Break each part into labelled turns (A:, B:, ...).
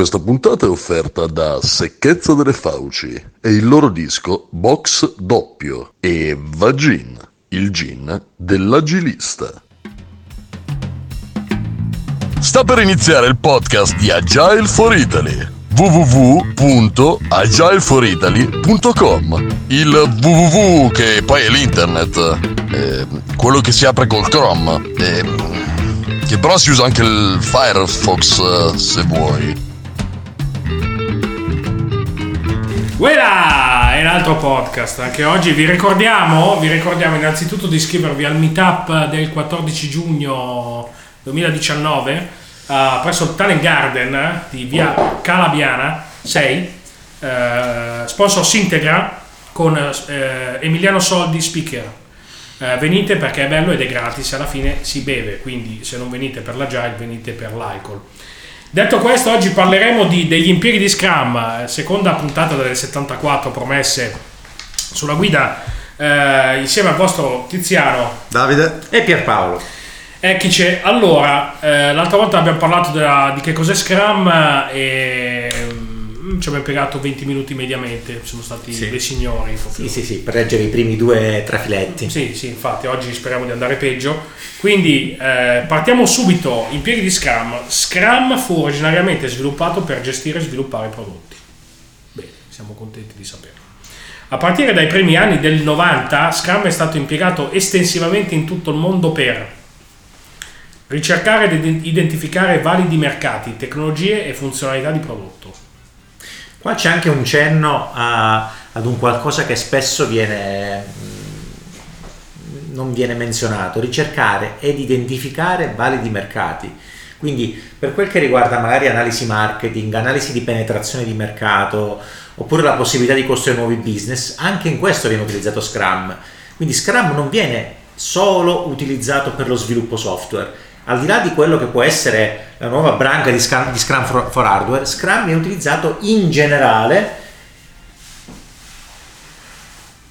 A: Questa puntata è offerta da Secchezza delle Fauci e il loro disco Box Doppio e Vagin, il gin dell'agilista. Sta per iniziare il podcast di Agile for Italy www.agileforitaly.com Il www che poi è l'internet, eh, quello che si apre col Chrome, eh, che però si usa anche il Firefox eh, se vuoi.
B: Quella è un altro podcast. Anche oggi vi ricordiamo, vi ricordiamo innanzitutto di iscrivervi al meetup del 14 giugno 2019 uh, presso il Talent Garden di via Calabiana 6, uh, sponsor Sintegra con uh, Emiliano Soldi speaker. Venite perché è bello ed è gratis, alla fine si beve, quindi se non venite per la l'agile venite per l'alcol. Detto questo, oggi parleremo di, degli impieghi di Scrum, seconda puntata delle 74 promesse sulla guida eh, insieme al vostro Tiziano.
C: Davide.
D: E Pierpaolo.
B: Eccoci, allora, eh, l'altra volta abbiamo parlato della, di che cos'è Scrum e ci abbiamo impiegato 20 minuti mediamente, siamo stati sì. dei signori.
D: Proprio. Sì, sì, sì, per leggere i primi due trafiletti.
B: Sì, sì, infatti oggi speriamo di andare peggio. Quindi eh, partiamo subito, impieghi di Scrum. Scrum fu originariamente sviluppato per gestire e sviluppare prodotti. Bene, siamo contenti di saperlo. A partire dai primi anni del 90, Scrum è stato impiegato estensivamente in tutto il mondo per ricercare ed identificare validi mercati, tecnologie e funzionalità di prodotto
D: Qua c'è anche un cenno a, ad un qualcosa che spesso viene, mm, non viene menzionato, ricercare ed identificare validi mercati. Quindi per quel che riguarda magari analisi marketing, analisi di penetrazione di mercato, oppure la possibilità di costruire nuovi business, anche in questo viene utilizzato Scrum. Quindi Scrum non viene solo utilizzato per lo sviluppo software, al di là di quello che può essere la nuova branca di Scrum, di Scrum for, for, Hardware, Scrum viene utilizzato in generale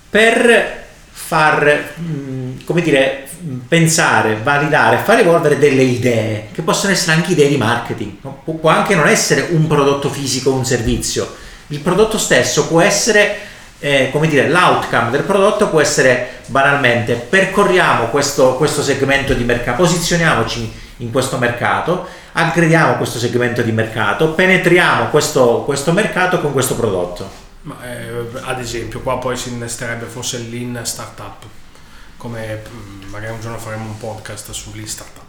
D: per far, mm, come dire, pensare, validare, far evolvere delle idee, che possono essere anche idee di marketing, può anche non essere un prodotto fisico o un servizio, il prodotto stesso può essere eh, come dire, l'outcome del prodotto può essere banalmente percorriamo questo, questo segmento di mercato, posizioniamoci in questo mercato, aggrediamo questo segmento di mercato, penetriamo questo, questo mercato con questo prodotto.
B: Ma, eh, ad esempio, qua poi si innesterebbe forse lean startup, come mm, magari un giorno faremo un podcast su lean startup.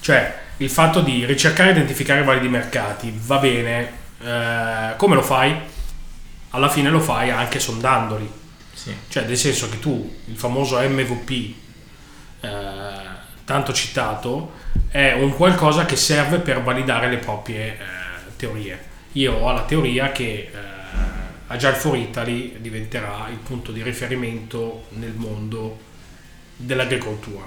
B: Cioè, il fatto di ricercare e identificare validi mercati va bene, eh, come lo fai? Alla fine lo fai anche sondandoli. Sì. Cioè, nel senso che tu, il famoso MVP, eh, tanto citato, è un qualcosa che serve per validare le proprie eh, teorie. Io ho la teoria che eh, Agile for Italy diventerà il punto di riferimento nel mondo dell'agricoltura.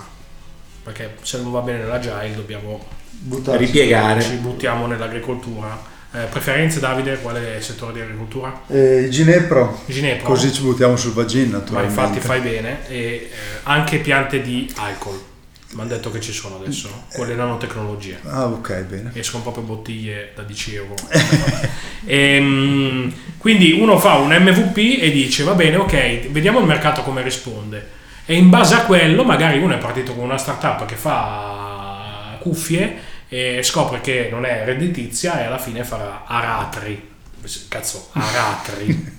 B: Perché se non va bene nell'agile dobbiamo
D: Buttarci. ripiegare.
B: Ci buttiamo nell'agricoltura eh, preferenze Davide, quale settore di agricoltura?
C: Eh, Ginepro.
B: Ginepro.
C: Così ci buttiamo sul vagin naturalmente.
B: Ma infatti fai bene. E eh, anche piante di alcol. Mi hanno detto che ci sono adesso, no? quelle nanotecnologie.
C: Ah, ok, bene.
B: Escono proprio bottiglie da 10 euro. e, ehm, quindi uno fa un MVP e dice: Va bene, ok, vediamo il mercato come risponde. E in base a quello, magari uno è partito con una startup che fa cuffie e scopre che non è redditizia e alla fine farà aratri. Cazzo, aratri.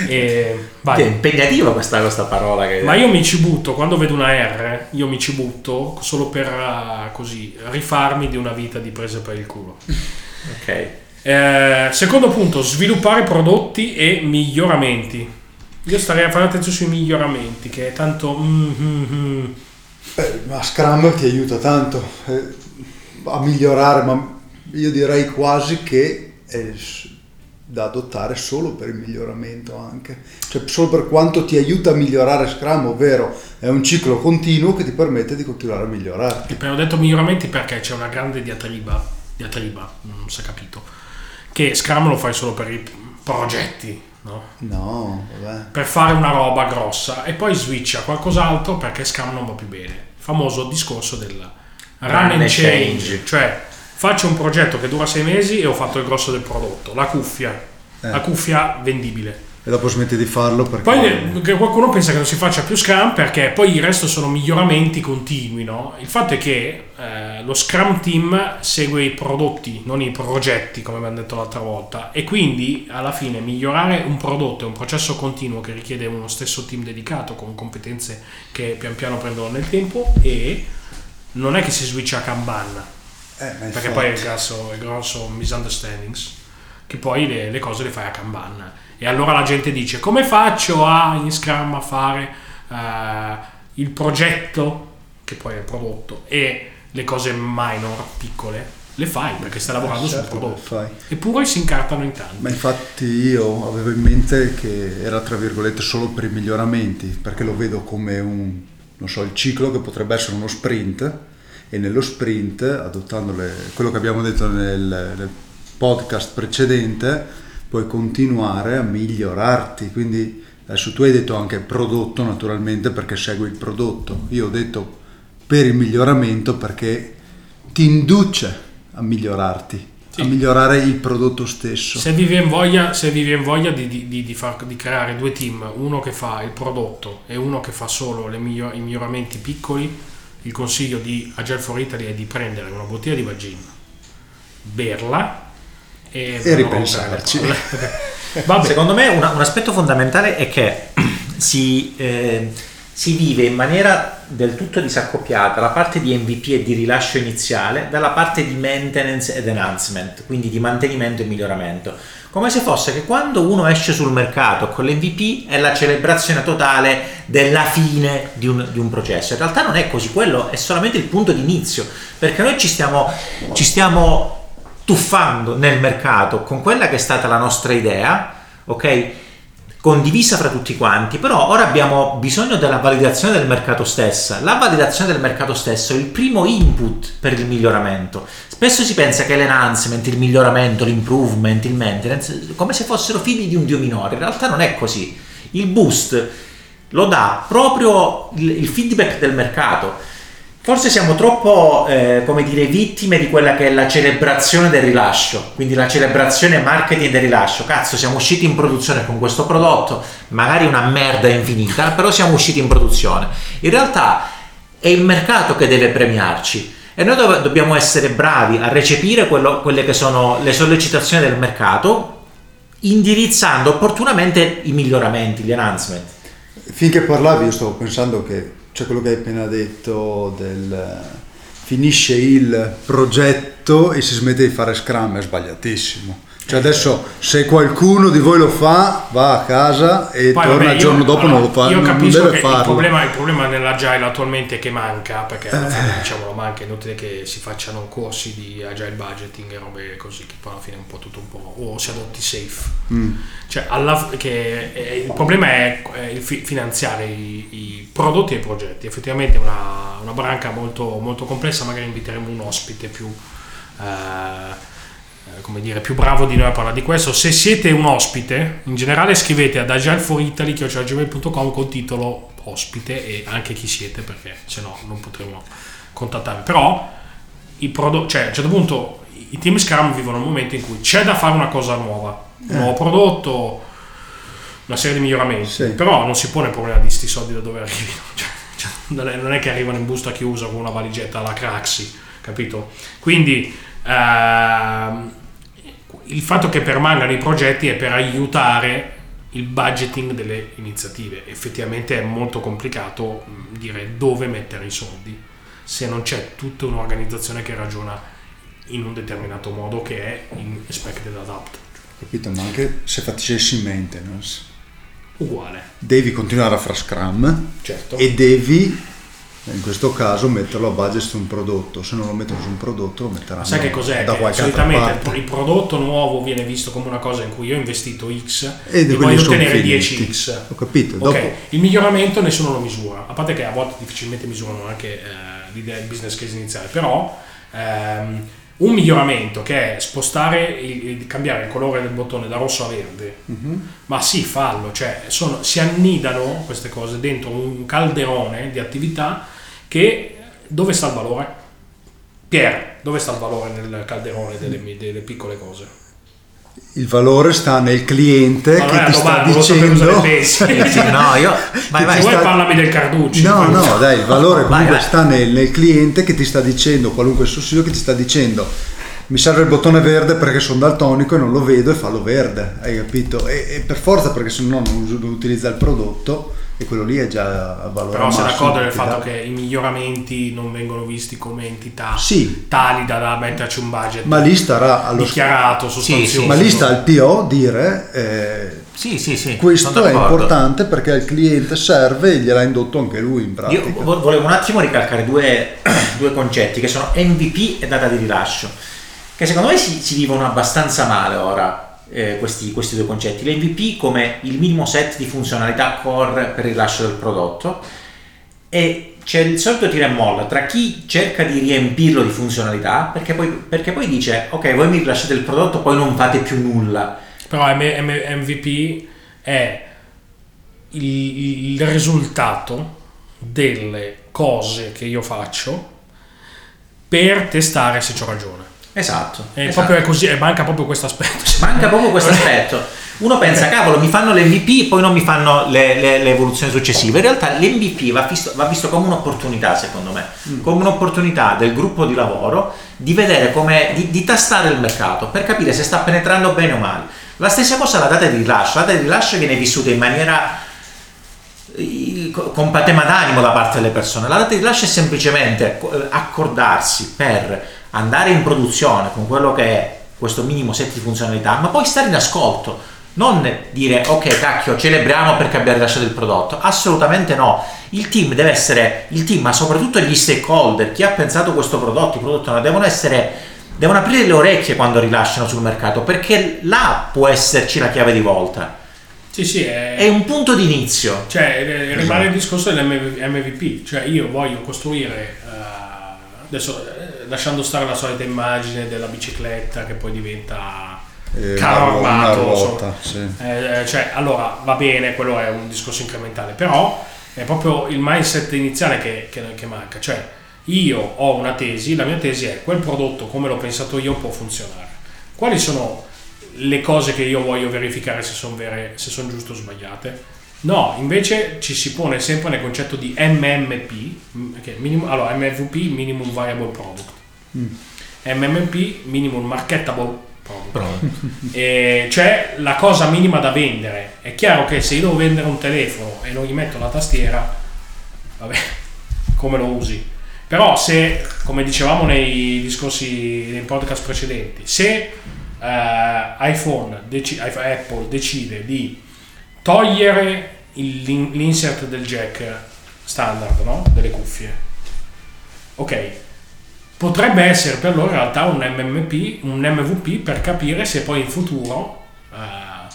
D: e, vai. È impegnativa questa, questa parola. Che...
B: Ma io mi ci butto, quando vedo una R, io mi ci butto solo per uh, così rifarmi di una vita di prese per il culo.
D: ok.
B: Eh, secondo punto, sviluppare prodotti e miglioramenti. Io starei a fare attenzione sui miglioramenti, che è tanto... Mm, mm, mm.
C: Eh, ma Scrum ti aiuta tanto. Eh a migliorare, ma io direi quasi che è da adottare solo per il miglioramento anche, cioè solo per quanto ti aiuta a migliorare Scrum, ovvero è un ciclo continuo che ti permette di continuare a migliorare.
B: Abbiamo detto miglioramenti perché c'è una grande diatriba, diatriba, non si è capito, che Scrum lo fai solo per i progetti, no?
C: No, vabbè.
B: Per fare una roba grossa e poi switch a qualcos'altro perché Scrum non va più bene. Famoso discorso del run and change, cioè faccio un progetto che dura sei mesi e ho fatto il grosso del prodotto, la cuffia,
C: Eh.
B: la cuffia vendibile.
C: E dopo smetti di farlo perché...
B: Poi eh, qualcuno pensa che non si faccia più Scrum perché poi il resto sono miglioramenti continui, no? Il fatto è che eh, lo Scrum Team segue i prodotti, non i progetti, come abbiamo detto l'altra volta, e quindi alla fine migliorare un prodotto è un processo continuo che richiede uno stesso team dedicato con competenze che pian piano prendono nel tempo e non è che si switcha a Kanban,
C: Eh,
B: perché poi è il grosso, il grosso misunderstandings che poi le, le cose le fai a Kanban. E allora la gente dice come faccio a in Scrum a fare eh, il progetto che poi è il prodotto e le cose minor piccole le fai perché stai lavorando sul
C: Certo che
B: prodotto. eppure si incartano in tanti.
C: Ma infatti io avevo in mente che era tra virgolette solo per i miglioramenti, perché lo vedo come un, non so, il ciclo che potrebbe essere uno sprint e nello sprint, adottando le- quello che abbiamo detto nel, nel podcast precedente, puoi continuare a migliorarti. Quindi adesso tu hai detto anche prodotto naturalmente perché segui il prodotto. Io ho detto per il miglioramento perché ti induce a migliorarti,
B: Sì.
C: a migliorare il prodotto stesso.
B: se vi viene voglia, se vi viene voglia di, di- di- di far- di creare due team uno che fa il prodotto e uno che fa solo le miglio- i miglioramenti piccoli il consiglio di Agile for Italy è di prendere una bottiglia di vagina berla e,
C: E ripensarci.
B: Vabbè,
D: Secondo me una- un aspetto fondamentale è che si, eh, si vive in maniera del tutto disaccoppiata la parte di MVP e di rilascio iniziale dalla parte di maintenance ed enhancement, quindi di mantenimento e miglioramento. Come se fosse che quando uno esce sul mercato con l'MVP è la celebrazione totale della fine di un, di un processo. In realtà non è così, quello è solamente il punto di inizio, perché noi ci stiamo, ci stiamo tuffando nel mercato con quella che è stata la nostra idea, ok? Condivisa fra tutti quanti, però ora abbiamo bisogno della validazione del mercato stessa. La validazione del mercato stesso è il primo input per il miglioramento. Spesso si pensa che l'enhancement, il miglioramento, l'improvement, il maintenance, come se fossero figli di un dio minore. In realtà non è così. Il boost lo dà proprio il feedback del mercato. Forse siamo troppo, eh, come dire, vittime di quella che è la celebrazione del rilascio, quindi la celebrazione marketing del rilascio. Cazzo, siamo usciti in produzione con questo prodotto, magari una merda infinita, però siamo usciti in produzione. In realtà è il mercato che deve premiarci e noi dov- dobbiamo essere bravi a recepire quello- quelle che sono le sollecitazioni del mercato, indirizzando opportunamente i miglioramenti, gli enhancement.
C: Finché parlavi io stavo pensando che c'è quello che hai appena detto del finisce il progetto e si smette di fare Scrum, è sbagliatissimo. Cioè adesso se qualcuno di voi lo fa va a casa e
B: Poi,
C: torna
B: vabbè,
C: il giorno
B: io-
C: dopo
B: allora,
C: non lo fa,
B: Io capisco
C: deve
B: che il
C: farlo.
B: problema, il problema nell'agile attualmente è che manca, perché alla
C: Eh.
B: fine diciamolo manca, è inutile che si facciano corsi di agile budgeting e robe così, che poi alla fine è un po' tutto un po', o si adotti safe.
C: Mm.
B: Cioè, alla, che è- il problema è, il fi- finanziare i, i prodotti e i progetti. Effettivamente è una, una branca molto, molto complessa, magari inviteremo un ospite più, eh, eh, come dire, più bravo di noi a parlare di questo. Se siete un ospite, in generale scrivete ad agileforitaly.com con titolo ospite e anche chi siete, perché se no non potremo contattarvi. Però i prodotti, cioè a un certo punto i team Scrum vivono un momento in cui c'è da fare una cosa nuova, un nuovo prodotto, una serie di miglioramenti,
C: Sì.
B: però non si pone il problema di sti soldi da dove arrivino. Cioè, cioè, non, è, non è che arrivano in busta chiusa con una valigetta alla Craxi, capito? Quindi ehm, il fatto che permangano i progetti è per aiutare il budgeting delle iniziative. Effettivamente è molto complicato dire dove mettere i soldi se non c'è tutta un'organizzazione che ragiona in un determinato modo che è in expected adapt.
C: Capito? Ma anche se facessi maintenance,
B: Uguale,
C: devi continuare a fare Scrum
B: certo.
C: e devi in questo caso metterlo a budget su un prodotto, se non lo mettono su un prodotto lo metteranno
B: Sai che cos'è?
C: da
B: Che solitamente il,
C: parte.
B: il prodotto nuovo viene visto come una cosa in cui io ho investito X
C: E
B: e, voglio ottenere
C: finiti.
B: 10X.
C: Ho capito,
B: Ok,
C: dopo
B: il miglioramento nessuno lo misura, a parte che a volte difficilmente misurano anche eh, l'idea del business case iniziale, però ehm, un miglioramento che è spostare, il, cambiare il colore del bottone da rosso a verde,
C: Mhm.
B: ma sì, fallo, cioè sono- si annidano queste cose dentro un calderone di attività che dove sta il valore? Pier, dove sta il valore nel calderone delle, delle piccole cose?
C: Il valore sta nel cliente
B: è
C: che ti sta
B: domanda, cosa
C: dicendo...
D: no, io... Vai, vai.
C: Sta-
B: parlami del Carducci.
C: No, no, dai, il valore comunque
D: vai.
C: sta nel, nel cliente che ti sta dicendo, qualunque sussidio che ti sta dicendo mi serve il bottone verde perché sono daltonico e non lo vedo e fallo verde, hai capito? E, e per forza perché se no non utilizza il prodotto e quello lì è già a valore
B: Però sei d'accordo del
C: ti
B: fatto
C: dà.
B: che i miglioramenti non vengono visti come entità
C: Sì.
B: tali da, da metterci un budget
C: Ma lì starà allo
B: dichiarato,
D: Sì,
B: sostanzioso.
D: sì.
C: ma lì sta il PO dire eh,
D: Sì, sì, sì.
C: questo è importante perché al cliente serve e gliel'ha indotto anche lui in pratica.
D: Io vo- volevo un attimo ricalcare due, due concetti che sono MVP e data di rilascio, che secondo me si, si vivono abbastanza male ora. Eh, questi, questi due concetti, l'MVP come il minimo set di funzionalità core per il rilascio del prodotto. E c'è il solito tira e molla tra chi cerca di riempirlo di funzionalità perché poi, perché poi dice ok voi mi rilasciate il prodotto poi non fate più nulla.
B: Però M- M- MVP è il, il risultato delle cose che io faccio per testare se ho ragione.
D: Esatto,
B: È
D: esatto.
B: proprio così, e manca proprio questo aspetto.
D: Manca proprio questo aspetto. Uno pensa, cavolo, mi fanno l'MVP, poi non mi fanno le, le- le evoluzioni successive. In realtà l'MVP va visto, va visto come un'opportunità, secondo me, come un'opportunità del gruppo di lavoro di vedere come, di, di tastare il mercato per capire se sta penetrando bene o male. La stessa cosa la data di rilascio. La data di rilascio viene vissuta in maniera eh, con patema d'animo da parte delle persone. La data di rilascio è semplicemente eh, accordarsi per andare in produzione con quello che è questo minimo set di funzionalità, ma poi stare in ascolto. Non dire ok cacchio celebriamo perché abbiamo rilasciato il prodotto, assolutamente no. Il team deve essere il team, ma soprattutto gli stakeholder, chi ha pensato questo prodotto, i prodotti no, devono essere devono aprire le orecchie quando rilasciano sul mercato, perché là può esserci la chiave di volta.
B: Sì, sì, è,
D: È un punto di inizio.
B: Cioè, eh, rimane il discorso dell'MVP, cioè io voglio costruire, eh, adesso lasciando stare la solita immagine della bicicletta che poi diventa
C: Eh,
B: carro armato,
C: ruota, sì.
B: Eh, cioè, allora va bene, quello è un discorso incrementale, però è proprio il mindset iniziale che, che- che manca, cioè io ho una tesi, la mia tesi è quel prodotto come l'ho pensato io può funzionare. Quali sono le cose che io voglio verificare se sono vere, se sono giuste o sbagliate? No, invece ci si pone sempre nel concetto di MMP, che minimum- allora MVP, Minimum Viable Product. MMP, Minimum Marketable Product. E cioè la cosa minima da vendere. È chiaro che se io devo vendere un telefono e non gli metto la tastiera, vabbè, come lo usi? Però se, come dicevamo nei discorsi nei podcast precedenti, se eh, iPhone, deci- Apple decide di togliere il- l'in- l'insert del jack standard, no? Delle cuffie, ok, potrebbe essere per loro in realtà un MMP, un MVP per capire se poi in futuro eh,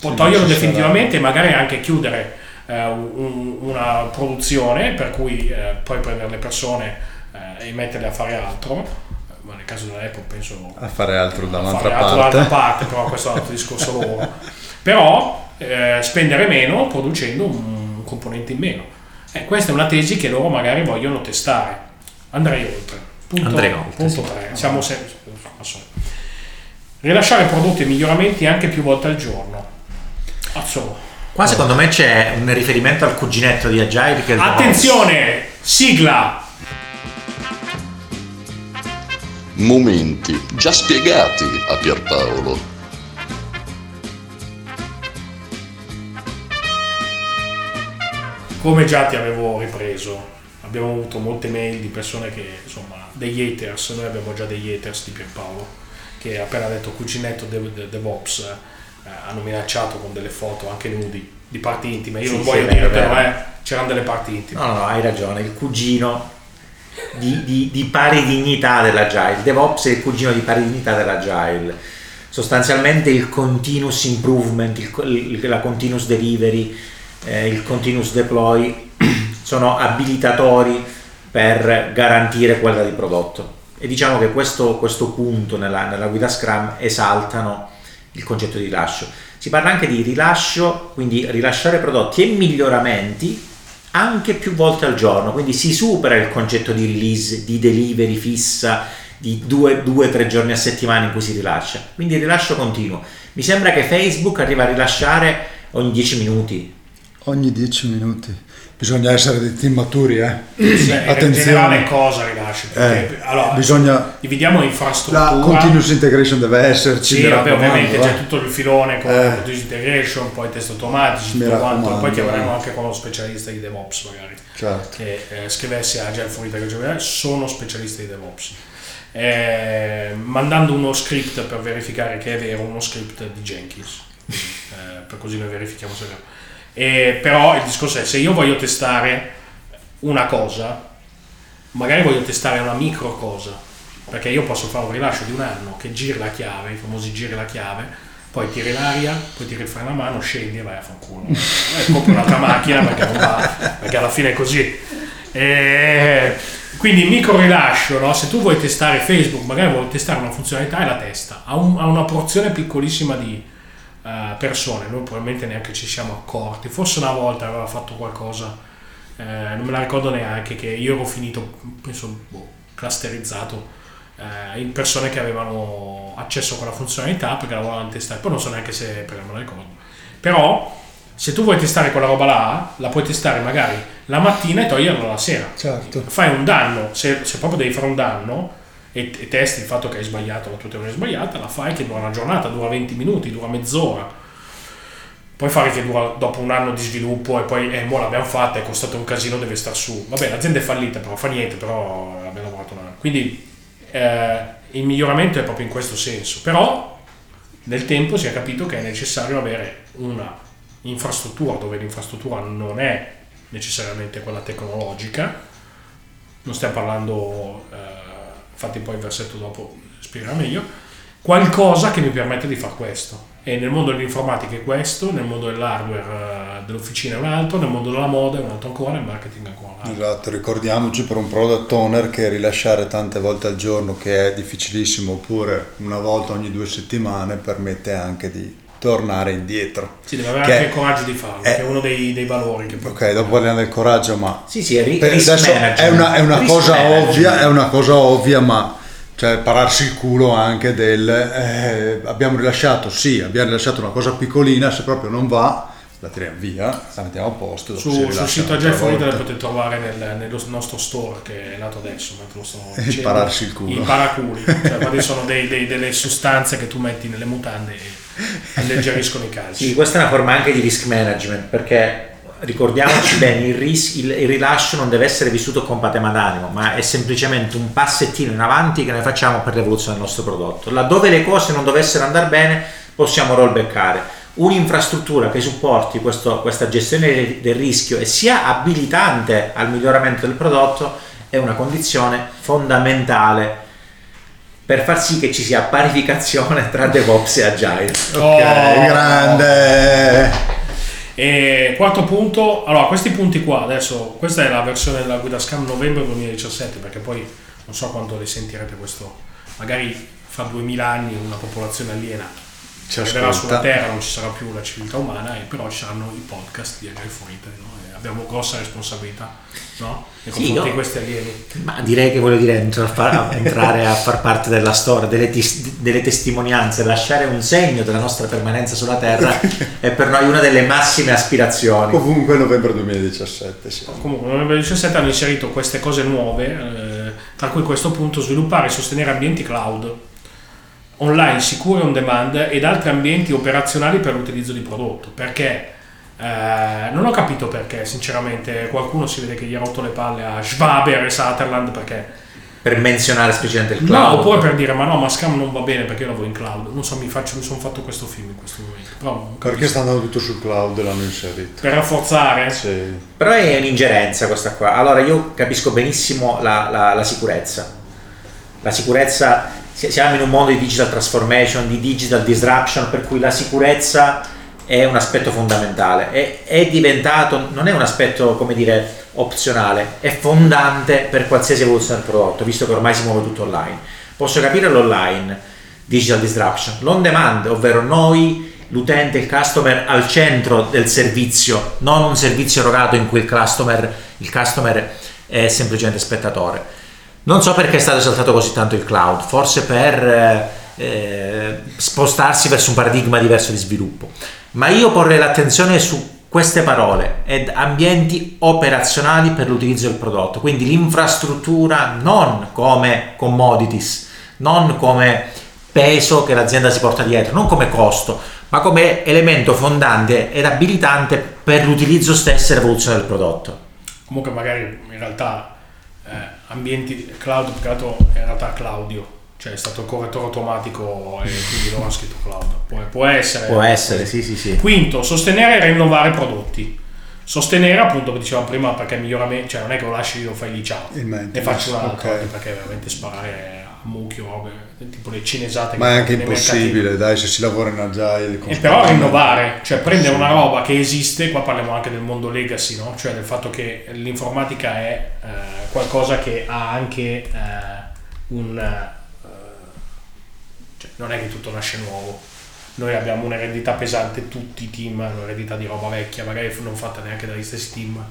B: può toglierlo definitivamente e magari anche chiudere eh, un- una produzione per cui eh, poi prendere le persone eh, e metterle a fare altro, ma nel caso dell'Apple penso
C: A fare altro
B: a
C: dall'altra
B: fare altro
C: parte.
B: parte, però questo è un altro discorso loro. Però eh, spendere meno producendo un componente in meno. Eh, questa è una tesi che loro magari vogliono testare. Andrei oltre. Punto,
D: Andrei oltre,
B: punto
D: sì.
B: 3. Siamo sempre. Rilasciare prodotti e miglioramenti anche più volte al giorno. Azzo.
D: Qua secondo me c'è un riferimento al cuginetto di Agile che
B: Attenzione! Sigla!
A: Momenti già spiegati a Pierpaolo.
B: Come già ti avevo ripreso, abbiamo avuto molte mail di persone che, insomma, degli haters, noi abbiamo già degli haters di Pierpaolo, che appena detto cucinetto de- de- DevOps eh, hanno minacciato con delle foto anche nudi di parti intime. Io
D: Sì,
B: non
D: sì,
B: voglio
D: è vero,
B: dire però, eh, c'erano delle parti intime.
D: No, no, hai ragione, il cugino di, di- di pari dignità dell'Agile. DevOps è il cugino di pari dignità dell'Agile. Sostanzialmente il continuous improvement, il il- la continuous delivery, eh, il continuous deploy sono abilitatori per garantire qualità di prodotto. E diciamo che questo, questo punto nella, nella guida Scrum esaltano il concetto di rilascio. Si parla anche di rilascio, quindi rilasciare prodotti e miglioramenti anche più volte al giorno, quindi si supera il concetto di release, di delivery fissa, di due o tre giorni a settimana in cui si rilascia, quindi rilascio continuo. Mi sembra che Facebook arriva a rilasciare ogni 10 minuti.
C: Ogni 10 minuti. Bisogna essere dei team maturi, eh.
B: Sì, Attenzione. Generale cosa rilasci?
C: Eh, allora, bisogna...
B: Dividiamo infrastruttura.
C: La continuous integration deve esserci.
B: Sì, vabbè, ovviamente c'è tutto il filone con eh. continuous integration, poi test automatici, tutto quanto. Poi chiameremo anche con lo specialista di DevOps magari.
C: Certo.
B: Che eh, scrivesse Agile for Integration, sono specialisti di DevOps. Eh, mandando uno script per verificare che è vero, uno script di Jenkins. Eh, per così noi verifichiamo se è vero e, però il discorso è se io voglio testare una cosa, magari voglio testare una micro cosa, perché io posso fare un rilascio di un anno che giri la chiave, i famosi giri la chiave, poi tiri l'aria, poi tiri il freno a mano, scendi e vai a fanculo. e compri un'altra macchina perché non va, perché alla fine è così. E quindi micro rilascio, no? se tu vuoi testare Facebook, magari vuoi testare una funzionalità e la testa, ha, un, ha una porzione piccolissima di, uh, persone, noi probabilmente neanche ci siamo accorti, forse una volta aveva fatto qualcosa, eh, non me la ricordo neanche, che io ero finito, penso, boh, clusterizzato eh, in persone che avevano accesso a quella funzionalità perché la volevano testare, poi non so neanche se perché me la ricordo. Però se tu vuoi testare quella roba là, la puoi testare magari la mattina e toglierla la sera.
C: Certo.
B: Fai un danno, se, se proprio devi fare un danno, e, e testi il fatto che hai sbagliato, la tua teoria sbagliata, la fai che dura una giornata, dura 20 minuti, dura mezz'ora. Puoi fare che dura dopo un anno di sviluppo e poi, eh, mo l'abbiamo fatta, è costato un casino, deve star su. Vabbè, l'azienda è fallita, però fa niente, però abbiamo lavorato un anno. Quindi eh, il miglioramento è proprio in questo senso. Però nel tempo si è capito che è necessario avere una infrastruttura dove l'infrastruttura non è necessariamente quella tecnologica, non stiamo parlando... Eh, infatti poi il versetto dopo spiegherà meglio, qualcosa che mi permette di fare questo. E nel mondo dell'informatica è questo, nel mondo dell'hardware uh, dell'officina è un altro, nel mondo della moda è un altro ancora, nel marketing ancora un altro.
C: Esatto, ricordiamoci per un product owner che rilasciare tante volte al giorno, che è difficilissimo, oppure una volta ogni due settimane, permette anche di tornare indietro.
B: Sì, deve avere anche il coraggio di farlo, è, che è uno dei, dei valori che
C: Ok, dopo parliamo del coraggio, ma
D: sì, sì, è
C: per adesso è una, è una cosa management. ovvia, è una cosa ovvia, ma cioè pararsi il culo anche del eh, abbiamo rilasciato, sì, abbiamo rilasciato una cosa piccolina, se proprio non va la tiriamo via, la mettiamo a posto.
B: Su, sul sito Agile Forita la potete trovare nel, nello nostro store che è nato adesso, mentre lo.
C: Impararsi il culo.
B: I paraculi, cioè sono dei, dei, delle sostanze che tu metti nelle mutande e alleggeriscono i calci.
D: Sì, questa è una forma anche di risk management perché ricordiamoci bene, il, ris- il, il, rilascio non deve essere vissuto con patema d'animo, ma è semplicemente un passettino in avanti che noi facciamo per l'evoluzione del nostro prodotto. Laddove le cose non dovessero andare bene, possiamo rollbackare un'infrastruttura che supporti questo, questa gestione del rischio e sia abilitante al miglioramento del prodotto è una condizione fondamentale per far sì che ci sia parificazione tra DevOps e Agile.
C: Ok, oh, grande!
B: E quarto punto, allora questi punti qua, adesso questa è la versione della guida Scam novembre 2017 perché poi non so quando le sentirete questo, magari fra 2000 anni una popolazione aliena ci arriverà sulla Terra, non ci sarà più la civiltà umana, e però ci saranno i podcast di Agile Italy, no? abbiamo grossa responsabilità no? nei confronti sì, di questi alieni.
D: Ma direi che voglio dire entrare a far parte della storia, delle, delle, testimonianze, lasciare un segno della nostra permanenza sulla Terra è per noi una delle massime aspirazioni.
C: Comunque novembre 2017, sì.
B: Comunque novembre 2017 hanno inserito queste cose nuove, eh, tra cui questo punto sviluppare e sostenere ambienti cloud online sicuri on demand ed altri ambienti operazionali per l'utilizzo di prodotto. Perché? Eh, non ho capito perché, sinceramente, qualcuno si vede che gli ha rotto le palle a Schwaber e Sutherland perché...
D: Per menzionare specialmente il cloud.
B: No, oppure per dire, ma no, ma Scam non va bene perché io lavoro in cloud. Non so, mi, faccio, mi sono fatto questo film in questo momento. Però,
C: perché sta andando tutto sul cloud e l'hanno inserito.
B: Per rafforzare?
C: Sì.
D: Però è un'ingerenza questa qua. Allora, io capisco benissimo la, la, la sicurezza. La sicurezza siamo in un mondo di digital transformation, di digital disruption, per cui la sicurezza è un aspetto fondamentale. È, è diventato, non è un aspetto, come dire, opzionale, è fondante per qualsiasi evoluzione del prodotto, visto che ormai si muove tutto online. Posso capire l'online, digital disruption, l'on demand, ovvero noi l'utente, il customer al centro del servizio, non un servizio erogato in cui il customer, il customer è semplicemente spettatore. Non so perché è stato esaltato così tanto il cloud, forse per eh, eh, spostarsi verso un paradigma diverso di sviluppo, ma io porrei l'attenzione su queste parole ed ambienti operazionali per l'utilizzo del prodotto, quindi l'infrastruttura non come commodities, non come peso che l'azienda si porta dietro, non come costo, ma come elemento fondante ed abilitante per l'utilizzo stesso e l'evoluzione del prodotto.
B: Comunque magari in realtà eh, ambienti cloud, più che altro in realtà Claudio, cioè è stato il correttore automatico e quindi loro hanno scritto cloud. Può, può essere.
D: Può essere, sì, sì, sì.
B: Quinto, sostenere e rinnovare prodotti. Sostenere appunto, come dicevamo prima, perché miglioramento, cioè non è che lo lasci lo fai lì ciao, ne faccio un altro,
C: ok.
B: anche perché veramente sparare mucchio robe, tipo le cinesate
C: Ma
B: che
C: è anche impossibile, dai, se si lavora in agile.
B: E però
C: Scrum,
B: rinnovare, cioè prendere
C: sì.
B: una roba che esiste, qua parliamo anche del mondo legacy, no? cioè del fatto che l'informatica è eh, qualcosa che ha anche eh, un... eh, cioè non è che tutto nasce nuovo. Noi abbiamo un'eredità pesante, tutti i team hanno un'eredità di roba vecchia, magari non fatta neanche dagli stessi team,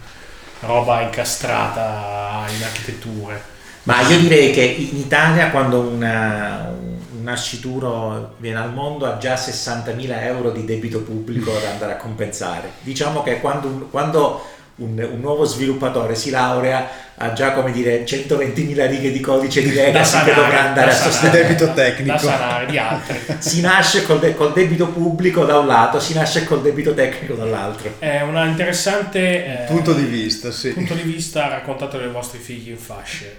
B: roba incastrata in architetture.
D: Ma io direi che in Italia quando una- un nascituro viene al mondo ha già 60.000 euro di debito pubblico da andare a compensare. Diciamo che quando, quando un, un nuovo sviluppatore si laurea ha già come dire 120.000 righe di codice di legacy che dovrà andare
B: da
D: a
B: sanare,
D: sostenere.
C: Debito tecnico.
B: Da sanare di altri.
D: Si nasce col, de- col debito pubblico da un lato, si nasce col debito tecnico dall'altro.
B: È una interessante... eh,
C: Punto di vista, sì.
B: punto di vista raccontato dai vostri figli in fasce.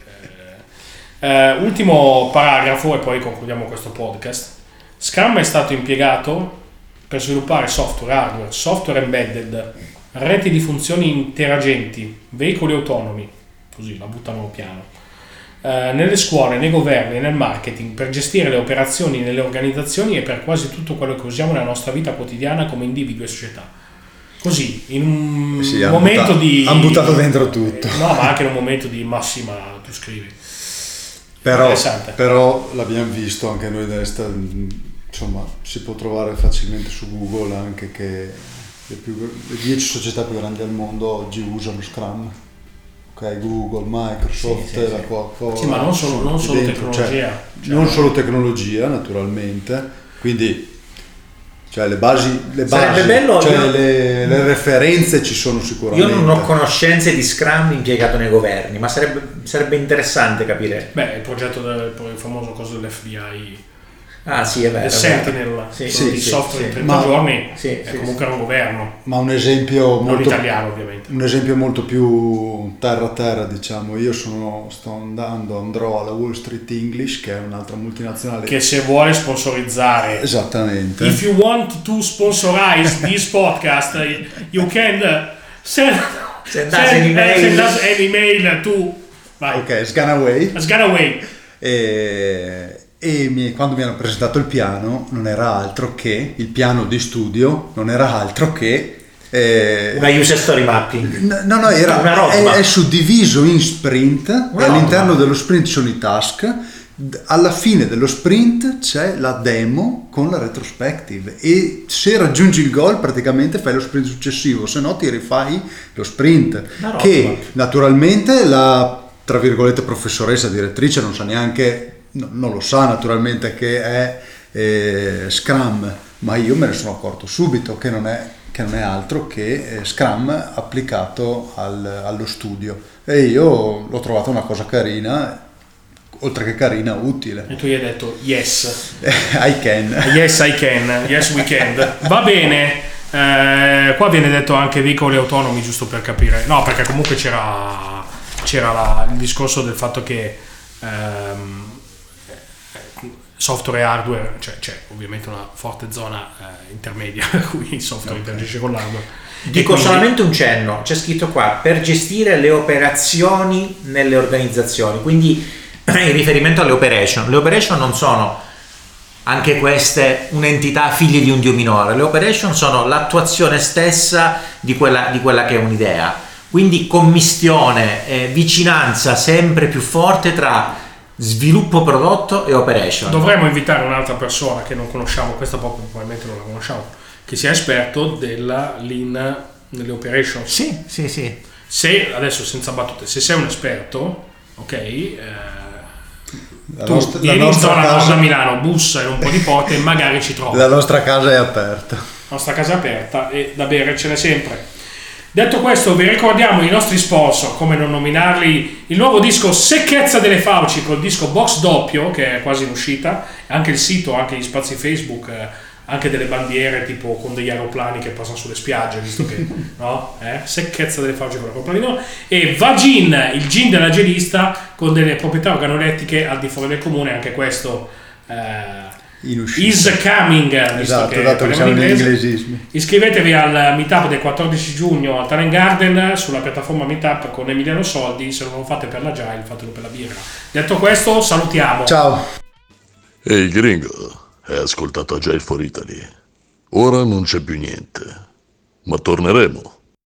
B: Eh, eh, ultimo paragrafo e poi concludiamo questo podcast. Scrum è stato impiegato per sviluppare software, hardware, software embedded, reti di funzioni interagenti, veicoli autonomi, così la buttano piano, eh, nelle scuole, nei governi, nel marketing, per gestire le operazioni nelle organizzazioni e per quasi tutto quello che usiamo nella nostra vita quotidiana come individui e società. Così, in un
C: Sì, han
B: momento
C: butta-
B: di...
C: han buttato dentro tutto.
B: Eh, No, ma anche in un momento di massima, tu scrivi.
C: Però,
B: Interessante.
C: però l'abbiamo visto anche noi desta, insomma, si può trovare facilmente su Google anche che le, più- le 10 società più grandi al mondo oggi usano Scrum. Ok, Google, Microsoft,
D: Sì, sì,
C: la
D: sì.
C: Coca-Cola.
B: Sì, ma non solo- non solo
C: dentro,
B: tecnologia,
C: cioè,
B: cioè-
C: non solo tecnologia, naturalmente. Quindi cioè le basi, le, basi,
D: bello-
C: cioè
D: io-
C: le, le referenze ci sono
D: Io
C: sicuramente.
D: non ho conoscenze di Scrum impiegato nei governi, ma sarebbe, sarebbe interessante capire.
B: Beh, il progetto del il famoso coso dell'FBI,
D: Ah sì, è vero. vero.
B: Sentinel,
D: Sì,
C: sì,
B: di
C: sì,
B: software
D: sì.
B: in 30
C: Ma-
B: giorni,
D: Sì,
B: è
D: sì,
B: comunque un governo,
C: Ma un esempio
B: non
C: molto
B: italiano ovviamente.
C: Un esempio molto più terra a terra, diciamo, io sono, sto andando, andrò alla Wall Street English, che è un'altra multinazionale.
B: Che se vuole sponsorizzare,
C: Esattamente.
B: if you want to sponsorize this podcast, you can uh, send,
D: Send us an email.
B: send us an email to vai,
C: Ok, Sganaway.
B: Sganaway.
C: E, e mi- quando mi hanno presentato il piano non era altro che, il piano di studio non era altro che... eh,
D: Una user story mapping.
C: No, no, era,
D: Una
C: è,
D: roadmap.
C: è suddiviso in sprint
D: Una
C: all'interno dello sprint sono i task. Alla fine dello sprint c'è la demo con la retrospective e se raggiungi il goal praticamente fai lo sprint successivo, se no ti rifai lo sprint. Che naturalmente la tra virgolette professoressa direttrice non sa neanche, no- non lo sa naturalmente che è eh, Scrum, ma io me ne sono accorto subito che non è, che non è altro che eh, Scrum applicato al- allo studio e io l'ho trovata una cosa carina, oltre che carina, utile.
B: E tu gli hai detto yes.
C: I can.
B: Yes, I can. Yes, we can. Va bene. Eh, qua viene detto anche veicoli autonomi, giusto per capire. No, perché comunque c'era, c'era la- il discorso del fatto che ehm, software e hardware, cioè c'è ovviamente una forte zona eh, intermedia per cui il software interagisce con l'hardware.
D: Dico
B: quindi-
D: solamente un cenno, c'è scritto qua, per gestire le operazioni nelle organizzazioni, quindi in riferimento alle operation. Le operation non sono anche queste un'entità figlie di un dio minore, le operation sono l'attuazione stessa di quella, di quella che è un'idea. Quindi commistione, eh, vicinanza sempre più forte tra sviluppo prodotto e operation.
B: Dovremmo invitare un'altra persona che non conosciamo, questa proprio probabilmente non la conosciamo, che sia esperto della lean nelle operations.
D: Sì, sì, sì.
B: Se, adesso senza battute, se sei un esperto, ok, eh,
C: La
B: tu
C: nostra, la
B: vieni in
C: nostra
B: zona nord a
C: casa,
B: Milano, bussa e un po' di pote e magari ci trovi.
C: la nostra casa è aperta.
B: La nostra casa è aperta e da bere ce n'è sempre. Detto questo, vi ricordiamo i nostri sponsor, come non nominarli, il nuovo disco Secchezza delle Fauci col disco Box Doppio, che è quasi in uscita, anche il sito, anche gli spazi Facebook, eh, anche delle bandiere tipo con degli aeroplani che passano sulle spiagge, visto che, no? Eh? Secchezza delle Fauci con l'aeroplanino. E Vagin, il gin della gelista, con delle proprietà organolettiche al di fuori del comune, anche questo... eh,
C: In uscita.
B: is coming,
C: Esatto,
B: che
C: dato che siamo
B: in
C: inglesismi.
B: Iscrivetevi al meetup del 14 giugno al Talent Garden sulla piattaforma Meetup con Emiliano Soldi. Se non lo fate per l'agile, fatelo per la birra. Detto questo, salutiamo.
C: Ciao.
A: Ehi gringo, hai ascoltato Agile for Italy. Ora non c'è più niente, ma torneremo.